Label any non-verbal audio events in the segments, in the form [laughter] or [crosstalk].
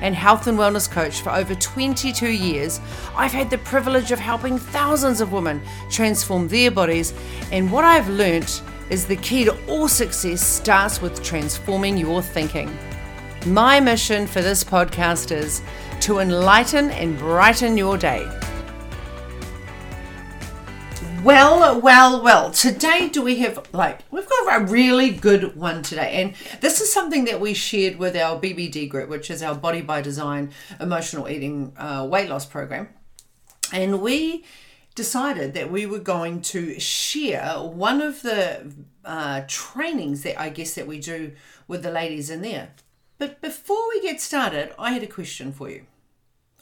and health and wellness coach for over 22 years, I've had the privilege of helping thousands of women transform their bodies. And what I've learnt is the key to all success starts with transforming your thinking. My mission for this podcast is to enlighten and brighten your day. Well, well, well. Today, do we have like we've got a really good one today, and this is something that we shared with our BBD group, which is our Body by Design Emotional Eating uh, Weight Loss Program, and we decided that we were going to share one of the uh, trainings that I guess that we do with the ladies in there. But before we get started, I had a question for you.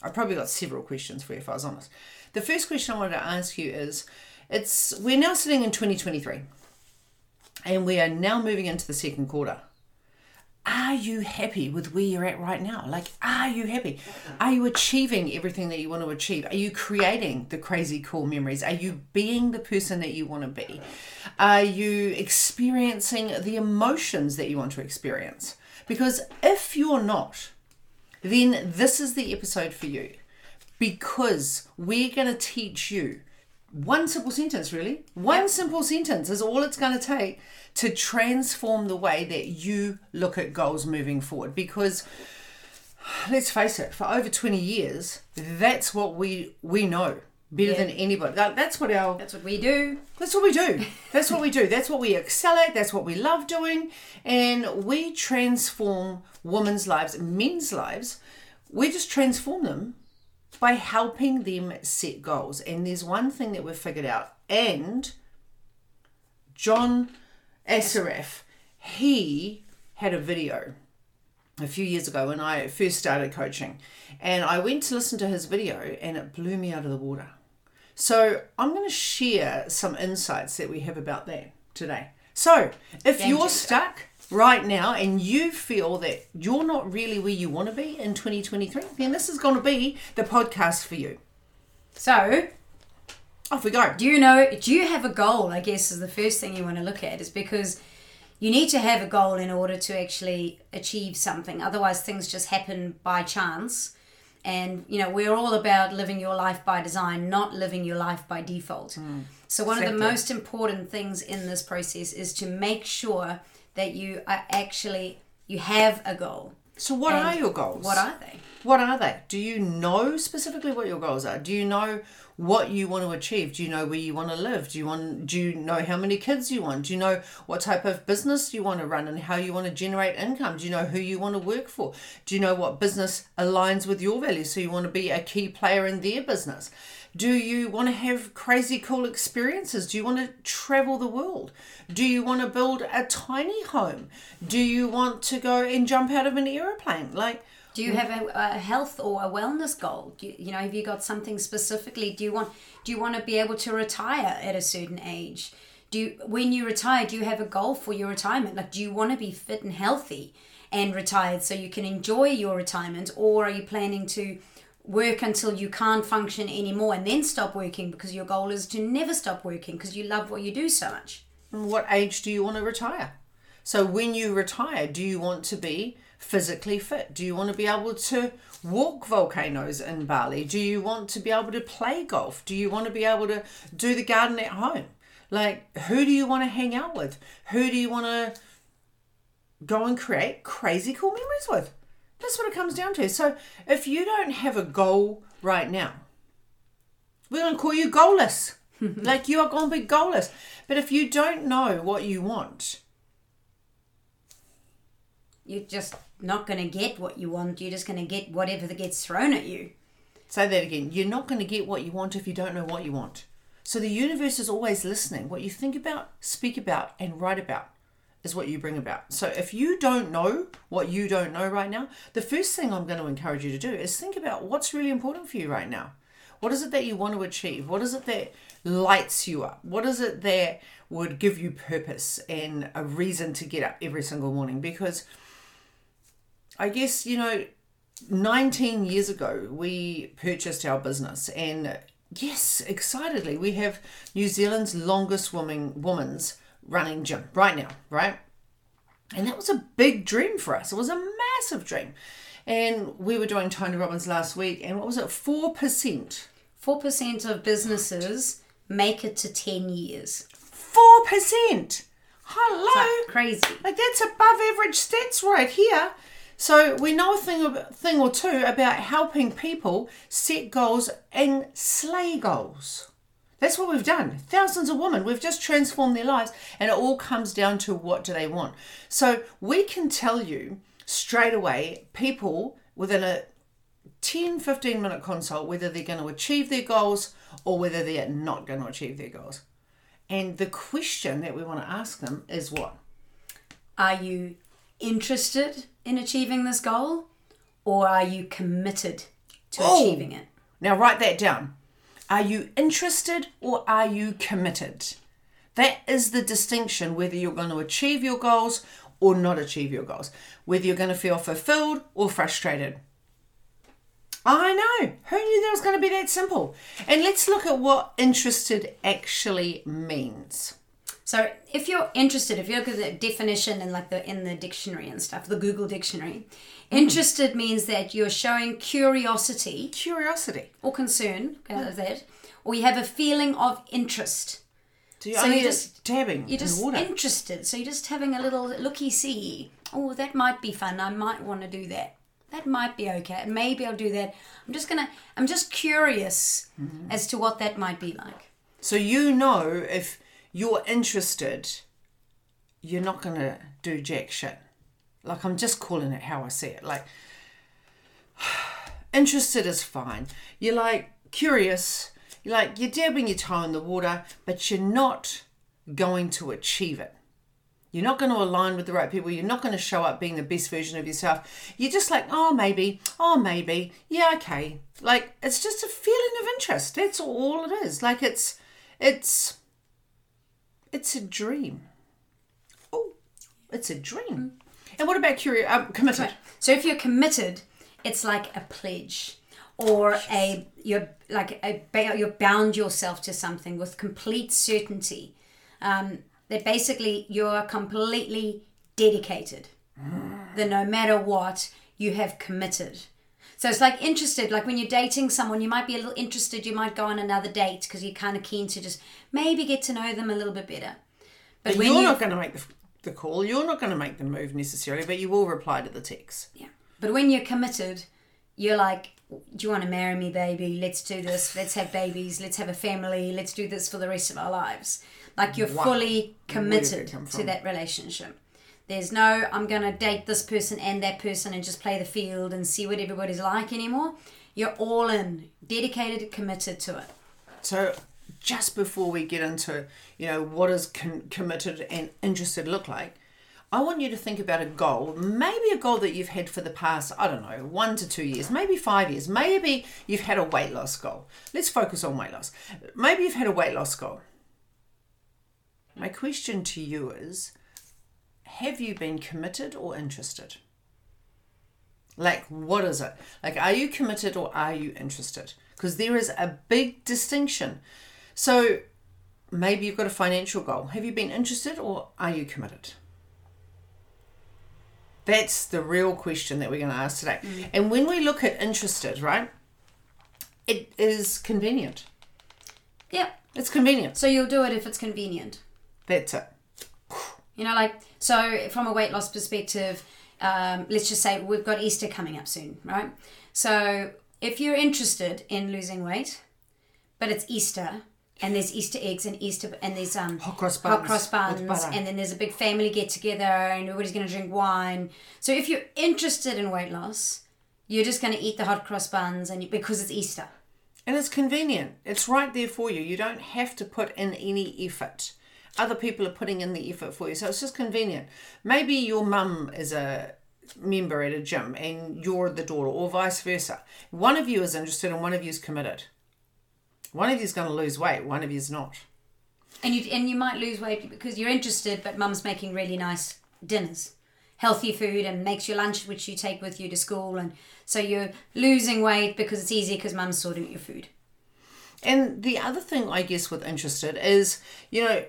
I probably got several questions for you if I was honest. The first question I wanted to ask you is it's we're now sitting in 2023 and we are now moving into the second quarter. Are you happy with where you're at right now? Like, are you happy? Are you achieving everything that you want to achieve? Are you creating the crazy cool memories? Are you being the person that you want to be? Are you experiencing the emotions that you want to experience? Because if you're not, then this is the episode for you. Because we're going to teach you one simple sentence, really. One yep. simple sentence is all it's going to take to transform the way that you look at goals moving forward. Because let's face it, for over 20 years, that's what we we know better yeah. than anybody. That, that's what our that's what we do. That's what we do. [laughs] That's what we do. That's what we excel at. That's what we love doing, and we transform women's lives, men's lives. We just transform them by helping them set goals. And there's one thing that we've figured out, and John Assaraf, he had a video a few years ago when I first started coaching, and I went to listen to his video, and it blew me out of the water. So I'm going to share some insights that we have about that today. So if you're you. stuck right now and you feel that you're not really where you want to be in 2023, then this is going to be the podcast for you. So, off we go. Do you know, do you have a goal? I guess is the first thing you want to look at, is because you need to have a goal in order to actually achieve something. Otherwise, things just happen by chance. And, you know, we're all about living your life by design, not living your life by default. Mm, so, one exactly. of the most important things in this process is to make sure that you are actually you have a goal. So what and are your goals? What are they? What are they? Do you know specifically what your goals are? Do you know what you want to achieve? Do you know where you want to live? Do you want do you know how many kids you want? Do you know what type of business you want to run and how you want to generate income? Do you know who you want to work for? Do you know what business aligns with your values so you want to be a key player in their business? Do you want to have crazy cool experiences? Do you want to travel the world? Do you want to build a tiny home? Do you want to go and jump out of an aeroplane? Like, do you have a, a health or a wellness goal? You, you, know, have you got something specifically? Do you want do you want to be able to retire at a certain age? Do you, when you retire, do you have a goal for your retirement? Like, do you want to be fit and healthy and retired so you can enjoy your retirement, or are you planning to work until you can't function anymore and then stop working because your goal is to never stop working because you love what you do so much. What age do you want to retire? So when you retire, do you want to be physically fit? Do you want to be able to walk volcanoes in Bali? Do you want to be able to play golf? Do you want to be able to do the garden at home? Like, who do you want to hang out with? Who do you want to go and create crazy cool memories with? That's what it comes down to. So if you don't have a goal right now, we're going to call you goalless. [laughs] like you are going to be goalless. But if you don't know what you want, you're just not going to get what you want. You're just going to get whatever that gets thrown at you. Say that again. You're not going to get what you want if you don't know what you want. So the universe is always listening. What you think about, speak about, and write about is what you bring about. So if you don't know what you don't know right now, the first thing I'm going to encourage you to do is think about what's really important for you right now. What is it that you want to achieve? What is it that lights you up? What is it that would give you purpose and a reason to get up every single morning? Because I guess, you know, 19 years ago, we purchased our business, and yes, excitedly, we have New Zealand's longest woman, woman's running gym right now, right? And that was a big dream for us. It was a massive dream. And we were doing Tony Robbins last week, and what was it? 4%. 4% of businesses make it to 10 years. 4%. Hello. Crazy. Like that's above average stats right here. So we know a thing, thing or two about helping people set goals and slay goals. That's what we've done. Thousands of women, we've just transformed their lives, and it all comes down to what do they want. So we can tell you straight away, people within a 10 15 minute consult, whether they're going to achieve their goals or whether they're not going to achieve their goals. And the question that we want to ask them is what? Are you interested in achieving this goal or are you committed to Oh. achieving it? Now write that down. Are you interested or are you committed? That is the distinction whether you're going to achieve your goals or not achieve your goals, whether you're going to feel fulfilled or frustrated. I know. Who knew that was going to be that simple? And let's look at what interested actually means. So if you're interested, if you look at the definition in like the in the dictionary and stuff, the Google dictionary, hmm. interested means that you're showing curiosity Curiosity. or concern, as hmm. that, or you have a feeling of interest. Do you, So you're just- dabbing You're just interested, so you're just having a little looky see. Oh, that might be fun. I might want to do that. That might be okay. Maybe I'll do that. I'm just gonna. I'm just curious hmm. as to what that might be like. So you know if you're interested, you're not going to do jack shit. Like I'm just calling it how I see it. Like [sighs] interested is fine. You're like curious. You're like you're dabbing your toe in the water, but you're not going to achieve it. You're not going to align with the right people. You're not going to show up being the best version of yourself. You're just like, oh, maybe, oh, maybe, yeah, okay. Like it's just a feeling of interest. That's all it is. Like it's, it's, it's a dream. Oh, it's a dream. And what about curious? Um, committed. So if you're committed, it's like a pledge or a you're like a you're bound yourself to something with complete certainty. Um, that basically you're completely dedicated. That no matter what, you have committed. So it's like interested, like when you're dating someone, you might be a little interested, you might go on another date because you're kind of keen to just maybe get to know them a little bit better. But, But when you're you not going to make the, the call. You're not going to make the move necessarily, but you will reply to the text. Yeah. But when you're committed, you're like, do you want to marry me, baby? Let's do this. Let's have babies. Let's have a family. Let's do this for the rest of our lives. Like you're Wow. fully Where did that committed to that relationship. There's no, I'm going to date this person and that person and just play the field and see what everybody's like anymore. You're all in, dedicated, committed to it. So, just before we get into, you know, what does com- committed and interested look like, I want you to think about a goal, maybe a goal that you've had for the past, I don't know, one to two years, maybe five years. Maybe you've had a weight loss goal. Let's focus on weight loss. Maybe you've had a weight loss goal. My question to you is have you been committed or interested? Like, what is it? Like, are you committed or are you interested? Because there is a big distinction. So, maybe you've got a financial goal. Have you been interested or are you committed? That's the real question that we're going to ask today. Mm. And when we look at interested, right, it is convenient. Yeah. It's convenient. So you'll do it if it's convenient. That's it. You know, like, so from a weight loss perspective, um, let's just say we've got Easter coming up soon, right? So if you're interested in losing weight, but it's Easter, and there's Easter eggs and Easter, and there's um, Hot cross buns, hot cross buns, and then there's a big family get together, and everybody's going to drink wine. So if you're interested in weight loss, you're just going to eat the hot cross buns, and you, because it's Easter. And it's convenient. It's right there for you. You don't have to put in any effort. Other people are putting in the effort for you. So it's just convenient. Maybe your mum is a member at a gym and you're the daughter, or vice versa. One of you is interested and one of you is committed. One of you is going to lose weight, one of you is not. And you and you might lose weight because you're interested, but mum's making really nice dinners, healthy food, and makes your lunch, which you take with you to school, and so you're losing weight because it's easy because mum's sorting your food. And the other thing, I guess, with interested is, you know,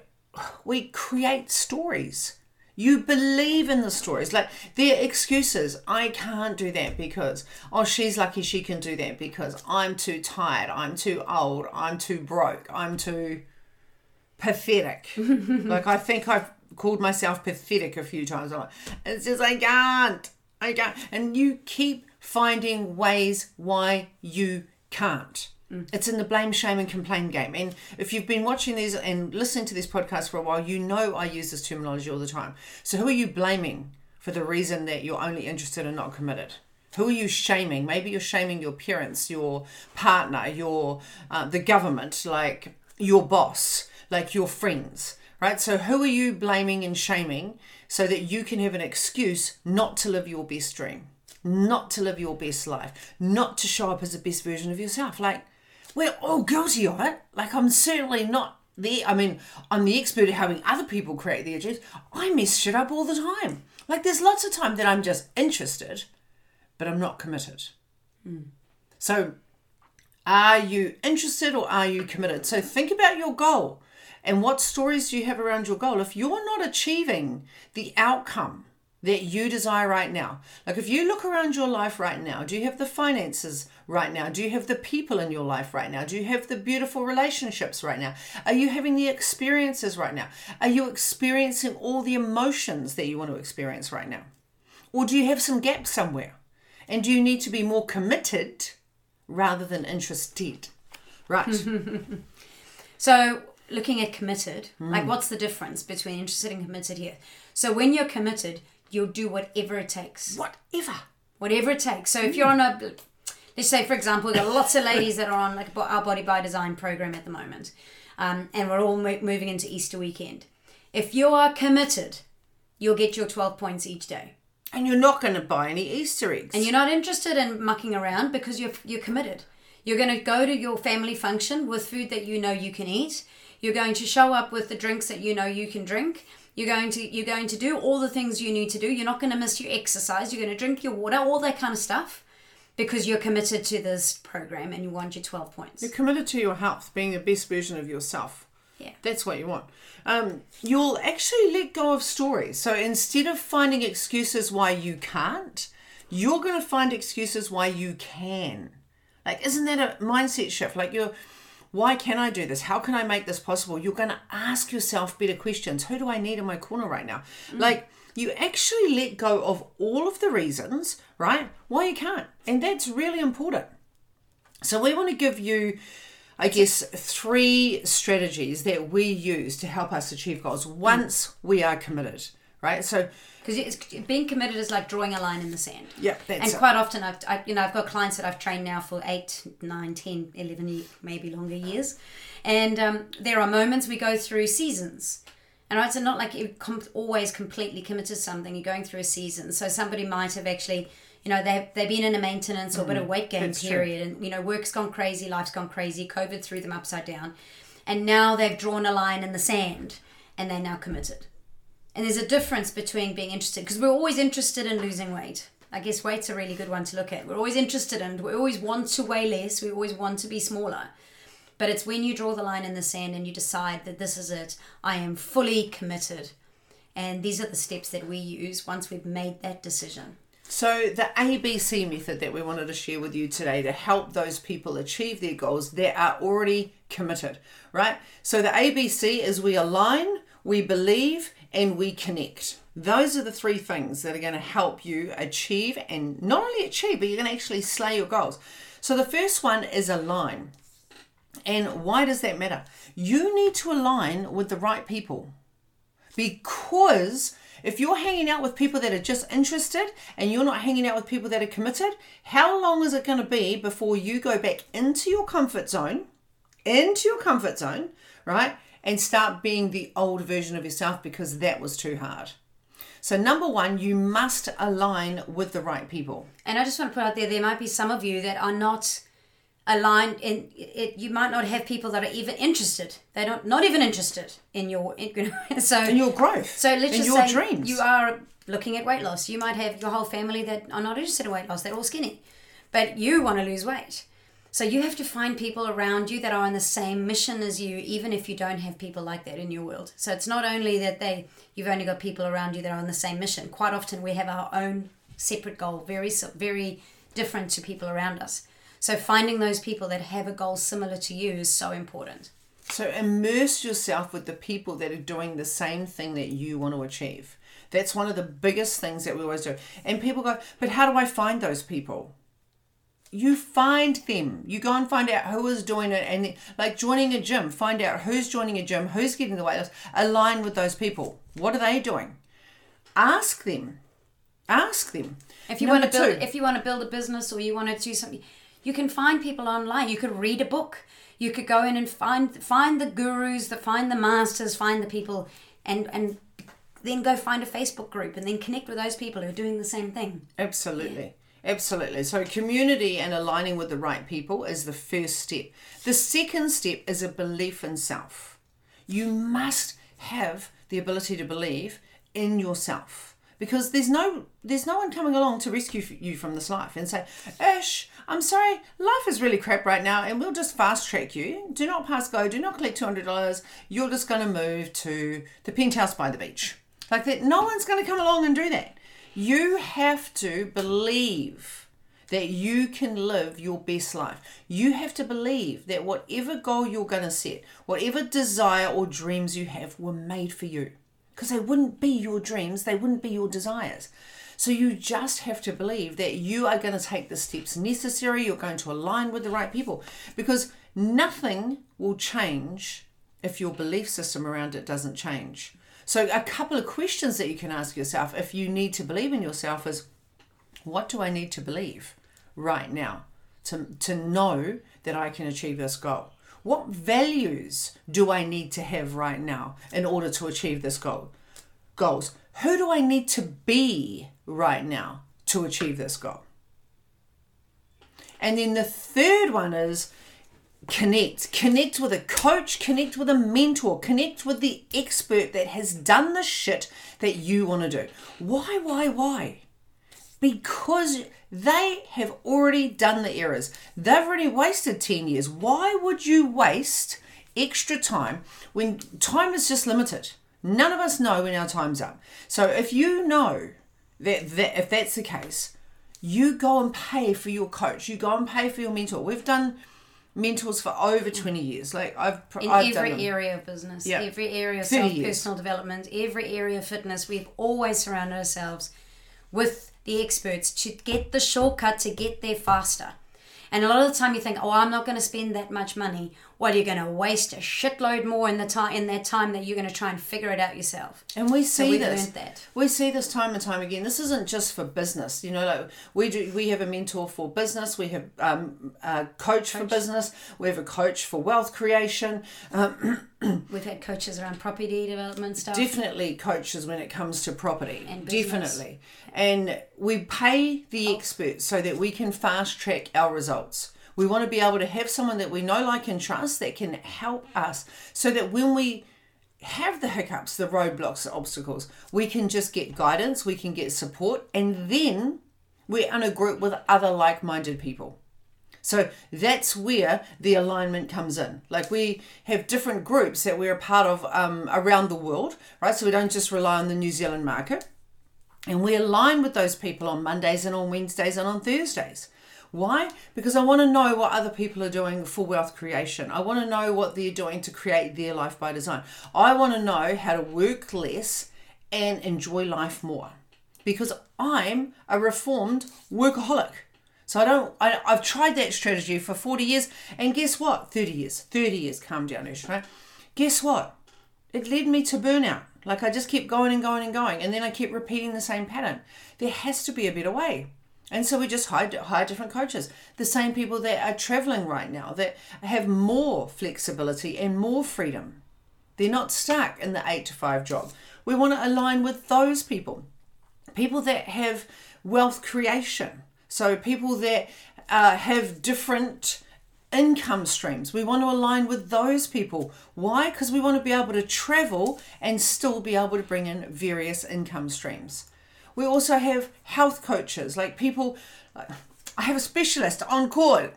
we create stories. You believe in the stories. Like their excuses. I can't do that because, oh, she's lucky she can do that because I'm too tired. I'm too old. I'm too broke. I'm too pathetic. [laughs] like I think I've called myself pathetic a few times. I'm like, it's just I can't. I can't. And you keep finding ways why you can't. It's in the blame, shame, and complain game. And if you've been watching these and listening to this podcast for a while, you know I use this terminology all the time. So, who are you blaming for the reason that you're only interested and not committed? Who are you shaming? Maybe you're shaming your parents, your partner, your uh, the government, like your boss, like your friends, right? So, who are you blaming and shaming so that you can have an excuse not to live your best dream, not to live your best life, not to show up as the best version of yourself? Like, we're all oh, guilty of it. Like, I'm certainly not the, I mean, I'm the expert at helping other people create their dreams. I mess shit up all the time. Like, there's lots of time that I'm just interested, but I'm not committed. Hmm. So, are you interested or are you committed? So, think about your goal and what stories do you have around your goal. If you're not achieving the outcome that you desire right now, like if you look around your life right now, do you have the finances right now? Do you have the people in your life right now? Do you have the beautiful relationships right now? Are you having the experiences right now? Are you experiencing all the emotions that you want to experience right now? Or do you have some gaps somewhere? And do you need to be more committed rather than interested? Right. [laughs] So, looking at committed, Hmm. like what's the difference between interested and committed here? So, when you're committed, you'll do whatever it takes. Whatever. Whatever it takes. So, if you're on a, let's say, for example, we've got lots of ladies that are on like our Body by Design program at the moment, um, and we're all mo- moving into Easter weekend. If you are committed, you'll get your 12 points each day. And you're not going to buy any Easter eggs. and you're not interested in mucking around because you're you're committed. You're going to go to your family function with food that you know you can eat. You're going to show up with the drinks that you know you can drink. You're going to you're going to do all the things you need to do. You're not going to miss your exercise. You're going to drink your water, all that kind of stuff, because you're committed to this program and you want your 12 points. You're committed to your health, being the best version of yourself. Yeah. That's what you want. Um, you'll actually let go of stories. So instead of finding excuses why you can't, you're going to find excuses why you can. Like, isn't that a mindset shift? Like, you're, why can I do this? How can I make this possible? You're going to ask yourself better questions. Who do I need in my corner right now? Mm. Like, you actually let go of all of the reasons, right? Why you can't. And that's really important. So we want to give you, I guess, three strategies that we use to help us achieve goals once we are committed, right? So, Because being committed is like drawing a line in the sand. yeah, that's and it. quite often I've, I, you know i've got clients that i've trained now for 8 9 10 11 ye- maybe longer years and um, there are moments we go through seasons and right, so not like you're com- always completely committed to something you're going through a season so somebody might have actually you know they've, they've been in a maintenance or a bit of weight gain Mm-hmm. True. period and you know work's gone crazy life's gone crazy covid threw them upside down and now they've drawn a line in the sand and they're now committed and there's a difference between being interested because we're always interested in losing weight. I guess weight's a really good one to look at. We're always interested in, we always want to weigh less, we always want to be smaller. But it's when you draw the line in the sand and you decide that this is it, I am fully committed. And these are the steps that we use once we've made that decision. So, the ABC method that we wanted to share with you today to help those people achieve their goals that are already committed, right? So, the ABC is we align, we believe, and we connect. Those are the three things that are going to help you achieve and not only achieve, but you're going to actually slay your goals. So, the first one is align. And why does that matter? You need to align with the right people because if you're hanging out with people that are just interested and you're not hanging out with people that are committed, how long is it going to be before you go back into your comfort zone, into your comfort zone, right? And start being the old version of yourself because that was too hard. So, number one, you must align with the right people. And I just want to put out there, there might be some of you that are not aligned and it you might not have people that are even interested. They're not not even interested in your in, [laughs] so in your growth so let's in just your say dreams. you are looking at weight loss. You might have your whole family that are not interested in weight loss. They're all skinny. But you want to lose weight so you have to find people around you that are on the same mission as you even if you don't have people like that in your world so it's not only that they you've only got people around you that are on the same mission quite often we have our own separate goal very very different to people around us so finding those people that have a goal similar to you is so important. So immerse yourself with the people that are doing the same thing that you want to achieve. That's one of the biggest things that we always do. And people go, but how do I find those people? You find them. You go and find out who is doing it, and like joining a gym, find out who's joining a gym, who's getting the weight loss. Align with those people. What are they doing? Ask them. Ask them. If you Number want to build, two, if you want to build a business or you want to do something, you can find people online. You could read a book. You could go in and find find the gurus, that find the masters, find the people, and and then go find a Facebook group and then connect with those people who are doing the same thing. Absolutely. Yeah. Absolutely. So, community and aligning with the right people is the first step. The second step is a belief in self. You must have the ability to believe in yourself because there's no there's no one coming along to rescue you from this life and say, "Ish, I'm sorry, life is really crap right now, and we'll just fast track you. Do not pass go. Do not collect two hundred dollars. You're just going to move to the penthouse by the beach." Like that, no one's going to come along and do that. You have to believe that you can live your best life. You have to believe that whatever goal you're going to set, whatever desire or dreams you have, were made for you because they wouldn't be your dreams, they wouldn't be your desires. So you just have to believe that you are going to take the steps necessary, you're going to align with the right people because nothing will change if your belief system around it doesn't change. So, a couple of questions that you can ask yourself if you need to believe in yourself is what do I need to believe right now to, to know that I can achieve this goal? What values do I need to have right now in order to achieve this goal? Goals. Who do I need to be right now to achieve this goal? And then the third one is connect. Connect with a coach, connect with a mentor, connect with the expert that has done the shit that you want to do. Why, why, why? Because they have already done the errors. They've already wasted 10 years. Why would you waste extra time when time is just limited? None of us know when our time's up. So if you know that, that if that's the case, you go and pay for your coach. You go and pay for your mentor. We've done mentors for over mm. 20 years like i've in I've every area of business yep. every area of self personal development every area of fitness we've always surrounded ourselves with the experts to get the shortcut to get there faster. And a lot of the time you think, oh, I'm not going to spend that much money. Well, you're going to waste a shitload more in the time in that time that you're going to try and figure it out yourself. And we see so we this. We see this time and time again. This isn't just for business. You know, like we do. We have a mentor for business. We have um, a coach, coach. for business. We have a coach for wealth creation. Um, [clears throat] We've had coaches around property development stuff. Definitely coaches when it comes to property. And Definitely. And we pay the oh. experts so that we can fast track our results. We want to be able to have someone that we know, like, and trust that can help us so that when we have the hiccups, the roadblocks, the obstacles, we can just get guidance, we can get support, and then we're in a group with other like minded people. So that's where the alignment comes in. Like we have different groups that we're a part of um, around the world, right? So we don't just rely on the New Zealand market. And we align with those people on Mondays and on Wednesdays and on Thursdays. Why? Because I want to know what other people are doing for wealth creation. I want to know what they're doing to create their life by design. I want to know how to work less and enjoy life more. Because I'm a reformed workaholic. So I don't. I, I've tried that strategy for forty years, and guess what? Thirty years. Thirty years. Calm down, Ish. Right? Guess what? It led me to burnout. Like I just kept going and going and going, and then I kept repeating the same pattern. There has to be a better way. And so we just hire, hire different coaches. The same people that are traveling right now that have more flexibility and more freedom. They're not stuck in the eight to five job. We want to align with those people. People that have wealth creation so people that uh, have different income streams. We want to align with those people. Why? Because we want to be able to travel and still be able to bring in various income streams. We also have health coaches, like people. Like, I have a specialist on call,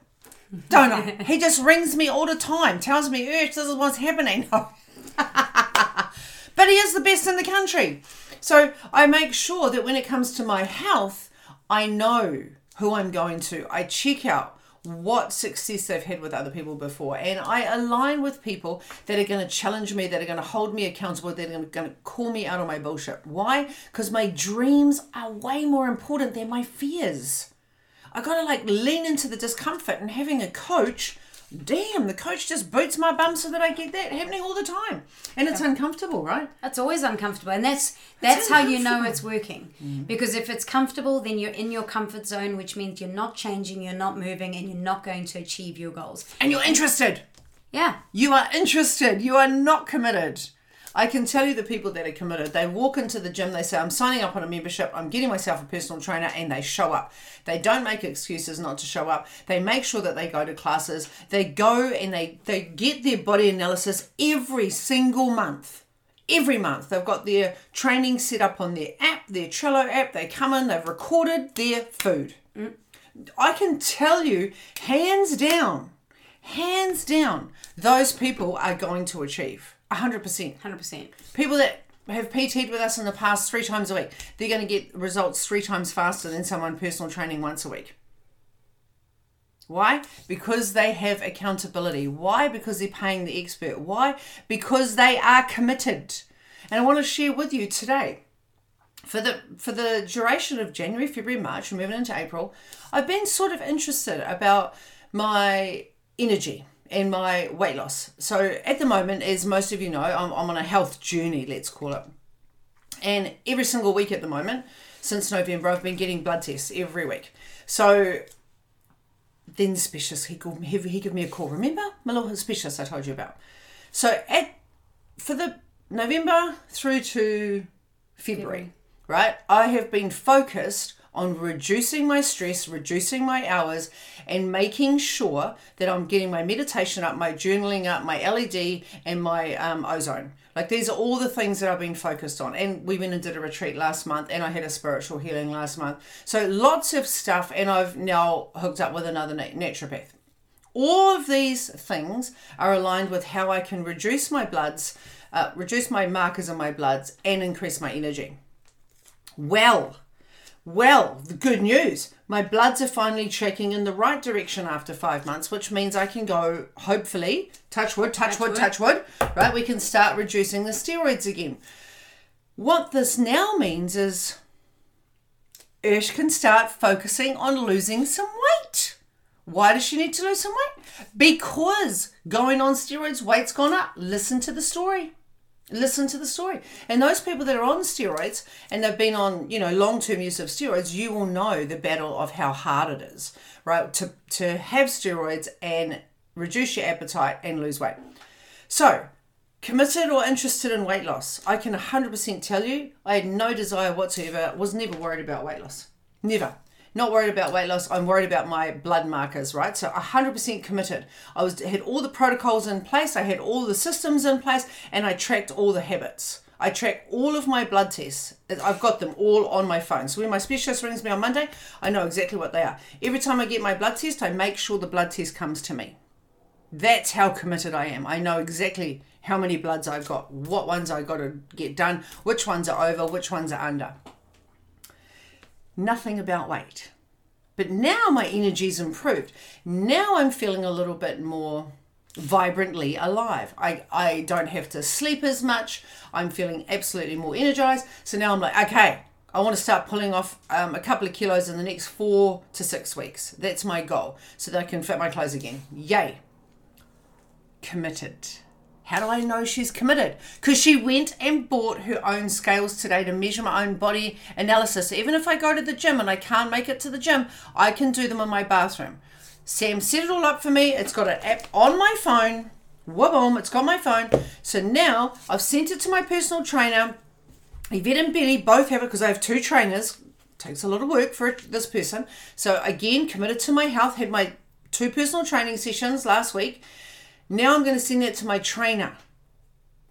don't I? he just rings me all the time, tells me, "Ursh, this is what's happening." [laughs] but he is the best in the country. So I make sure that when it comes to my health, I know who I'm going to. I check out what success they've had with other people before. And I align with people that are going to challenge me, that are going to hold me accountable, that are going to call me out on my bullshit. Why? Because my dreams are way more important than my fears. I got to like lean into the discomfort and having a coach damn, the coach just boots my bum so that I get that happening all the time. And it's uncomfortable, right? It's always uncomfortable. And that's that's how you know it's working. Mm-hmm. Because if it's comfortable, then you're in your comfort zone, which means you're not changing, you're not moving, and you're not going to achieve your goals. And you're interested. Yeah. You are interested. You are not committed. I can tell you the people that are committed. They walk into the gym, they say, I'm signing up on a membership, I'm getting myself a personal trainer, and they show up. They don't make excuses not to show up. They make sure that they go to classes. They go and they, they get their body analysis every single month. Every month. They've got their training set up on their app, their Trello app. They come in, they've recorded their food. Mm. I can tell you, hands down, hands down, those people are going to achieve. 100%. 100%. People that have PT'd with us in the past three times a week, they're going to get results three times faster than someone personal training once a week. Why? Because they have accountability. Why? Because they're paying the expert. Why? Because they are committed. And I want to share with you today. For the for the duration of January, February, March, moving into April, I've been sort of interested about my energy and my weight loss. So at the moment, as most of you know, I'm, I'm on a health journey, let's call it. And every single week at the moment, since November, I've been getting blood tests every week. So then the specialist, he called me, he, he gave me a call. Remember my little specialist I told you about? So at for the November through to February, February. right? I have been focused on reducing my stress, reducing my hours, and making sure that I'm getting my meditation up, my journaling up, my LED, and my um, ozone. Like these are all the things that I've been focused on. And we went and did a retreat last month, and I had a spiritual healing last month. So lots of stuff, and I've now hooked up with another naturopath. All of these things are aligned with how I can reduce my bloods, uh, reduce my markers in my bloods, and increase my energy. Well, well, the good news. My bloods are finally checking in the right direction after five months, which means I can go, hopefully, touch wood, touch, Touch wood, wood. touch wood, right? We can start reducing the steroids again. What this now means is Ursh can start focusing on losing some weight. Why does she need to lose some weight? Because going on steroids, weight's gone up. Listen to the story. Listen to the story. And those people that are on steroids and they've been on, you know, long-term use of steroids, you will know the battle of how hard it is, right? To to have steroids and reduce your appetite and lose weight. So, committed or interested in weight loss, I can 100% tell you, I had no desire whatsoever, was never worried about weight loss. Never. Not worried about weight loss. I'm worried about my blood markers, right? So 100% committed. I was had all the protocols in place. I had all the systems in place, and I tracked all the habits. I track all of my blood tests. I've got them all on my phone. So when my specialist rings me on Monday, I know exactly what they are. Every time I get my blood test, I make sure the blood test comes to me. That's how committed I am. I know exactly how many bloods I've got, what ones I got to get done, which ones are over, which ones are under. Nothing about weight. But now my energy's improved. Now I'm feeling a little bit more vibrantly alive. I, I don't have to sleep as much. I'm feeling absolutely more energized. So now I'm like, okay, I want to start pulling off um, a couple of kilos in the next four to six weeks. That's my goal so that I can fit my clothes again. Yay committed. How do I know she's committed? Because she went and bought her own scales today to measure my own body analysis. Even if I go to the gym and I can't make it to the gym, I can do them in my bathroom. Sam set it all up for me. It's got an app on my phone. Whoa, it's got my phone. So now I've sent it to my personal trainer. Yvette and Billy both have it because I have two trainers. Takes a lot of work for this person. So again, committed to my health. Had my two personal training sessions last week. Now I'm going to send it to my trainer.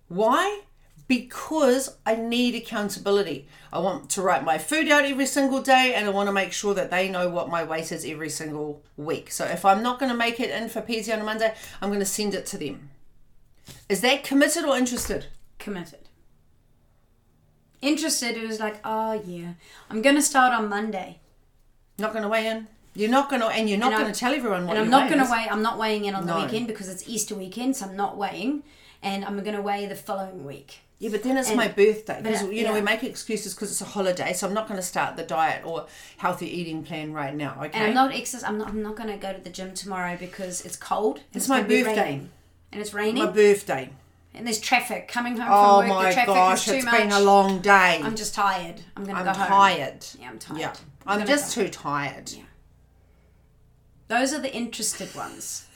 Why? Because I need accountability. I want to write my food out every single day and I want to make sure that they know what my weight is every single week. So if I'm not going to make it in for PT on a Monday, I'm going to send it to them. Is that committed or interested? Committed. Interested, it was like, oh yeah, I'm going to start on Monday. Not going to weigh in? You're not going to, and you're not going I'm- to tell everyone what and I'm not going to weigh. I'm not weighing in on No. the weekend because it's Easter weekend, so I'm not weighing, and I'm going to weigh the following week. Yeah, but then it's And- my birthday. Because, you know, we make excuses because it's a holiday, so I'm not going to start the diet or healthy eating plan right now, okay? And I'm not exercise. I'm not. I'm not going to go to the gym tomorrow because it's cold. and It's my birthday. and it's raining, my birthday. and there's traffic coming home Oh from work. my the traffic gosh, is too it's much. been a long day. I'm just tired. I'm going to I'm go home. tired. Yeah, I'm tired. Yeah, I'm I'm just go. too tired. Yeah. Those are the interested ones.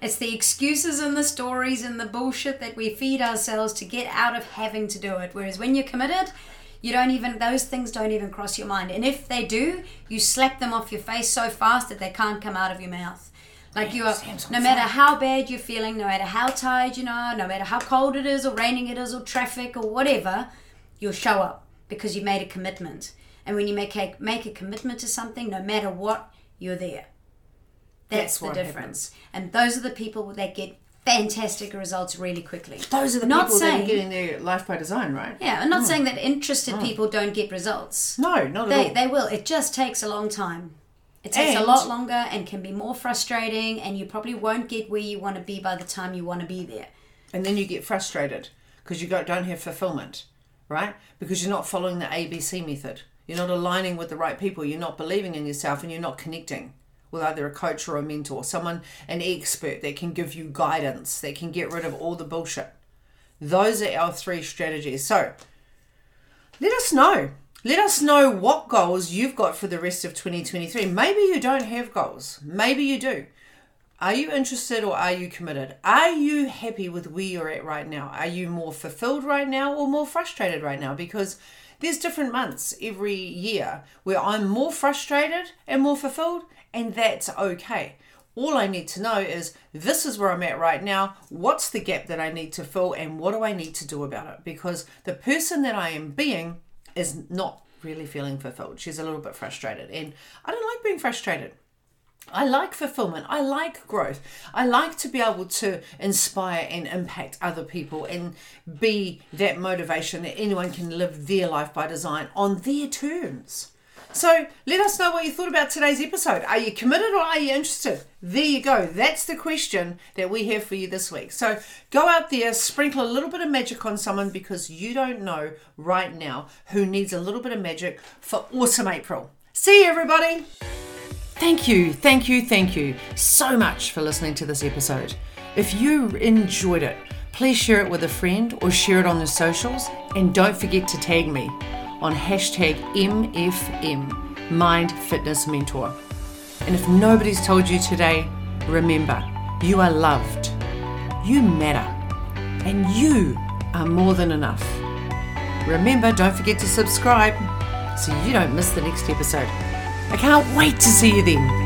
It's the excuses and the stories and the bullshit that we feed ourselves to get out of having to do it. Whereas when you're committed, you don't even, those things don't even cross your mind. And if they do, you slap them off your face so fast that they can't come out of your mouth. Like you are, no matter how bad you're feeling, no matter how tired you are, no matter how cold it is or raining it is or traffic or whatever, you'll show up because you made a commitment. And when you make a, make a commitment to something, no matter what, you're there. That's, That's the difference. And those are the people that get fantastic results really quickly. Those are the Not people that saying- are getting their life by design, right? Yeah, I'm not hmm. saying that interested hmm. people don't get results. No, not at They, all. they will. It just takes a long time. It takes a lot longer and can be more frustrating, and you probably won't get where you want to be by the time you want to be there. and then you get frustrated because you don't have fulfillment, right? Because you're not following the ABC method. You're not aligning with the right people. You're not believing in yourself and you're not connecting with either a coach or a mentor, someone, an expert that can give you guidance, that can get rid of all the bullshit. Those are our three strategies. So let us know. Let us know what goals you've got for the rest of 2023. Maybe you don't have goals. Maybe you do. Are you interested or are you committed? Are you happy with where you're at right now? Are you more fulfilled right now or more frustrated right now? Because there's different months every year where I'm more frustrated and more fulfilled, and that's okay. All I need to know is this is where I'm at right now. What's the gap that I need to fill, and what do I need to do about it? Because the person that I am being is not really feeling fulfilled. She's a little bit frustrated, and I don't like being frustrated. I like fulfillment. I like growth. I like to be able to inspire and impact other people and be that motivation that anyone can live their life by design on their terms. So let us know what you thought about today's episode. Are you committed or are you interested? There you go. That's the question that we have for you this week. So go out there, sprinkle a little bit of magic on someone because you don't know right now who needs a little bit of magic for Awesome April. See you, everybody. Thank you, thank you, thank you so much for listening to this episode. If you enjoyed it, please share it with a friend or share it on the socials and don't forget to tag me on hashtag MFM Mind Fitness Mentor. And if nobody's told you today, remember you are loved, you matter, and you are more than enough. Remember, don't forget to subscribe so you don't miss the next episode. I can't wait to see you then.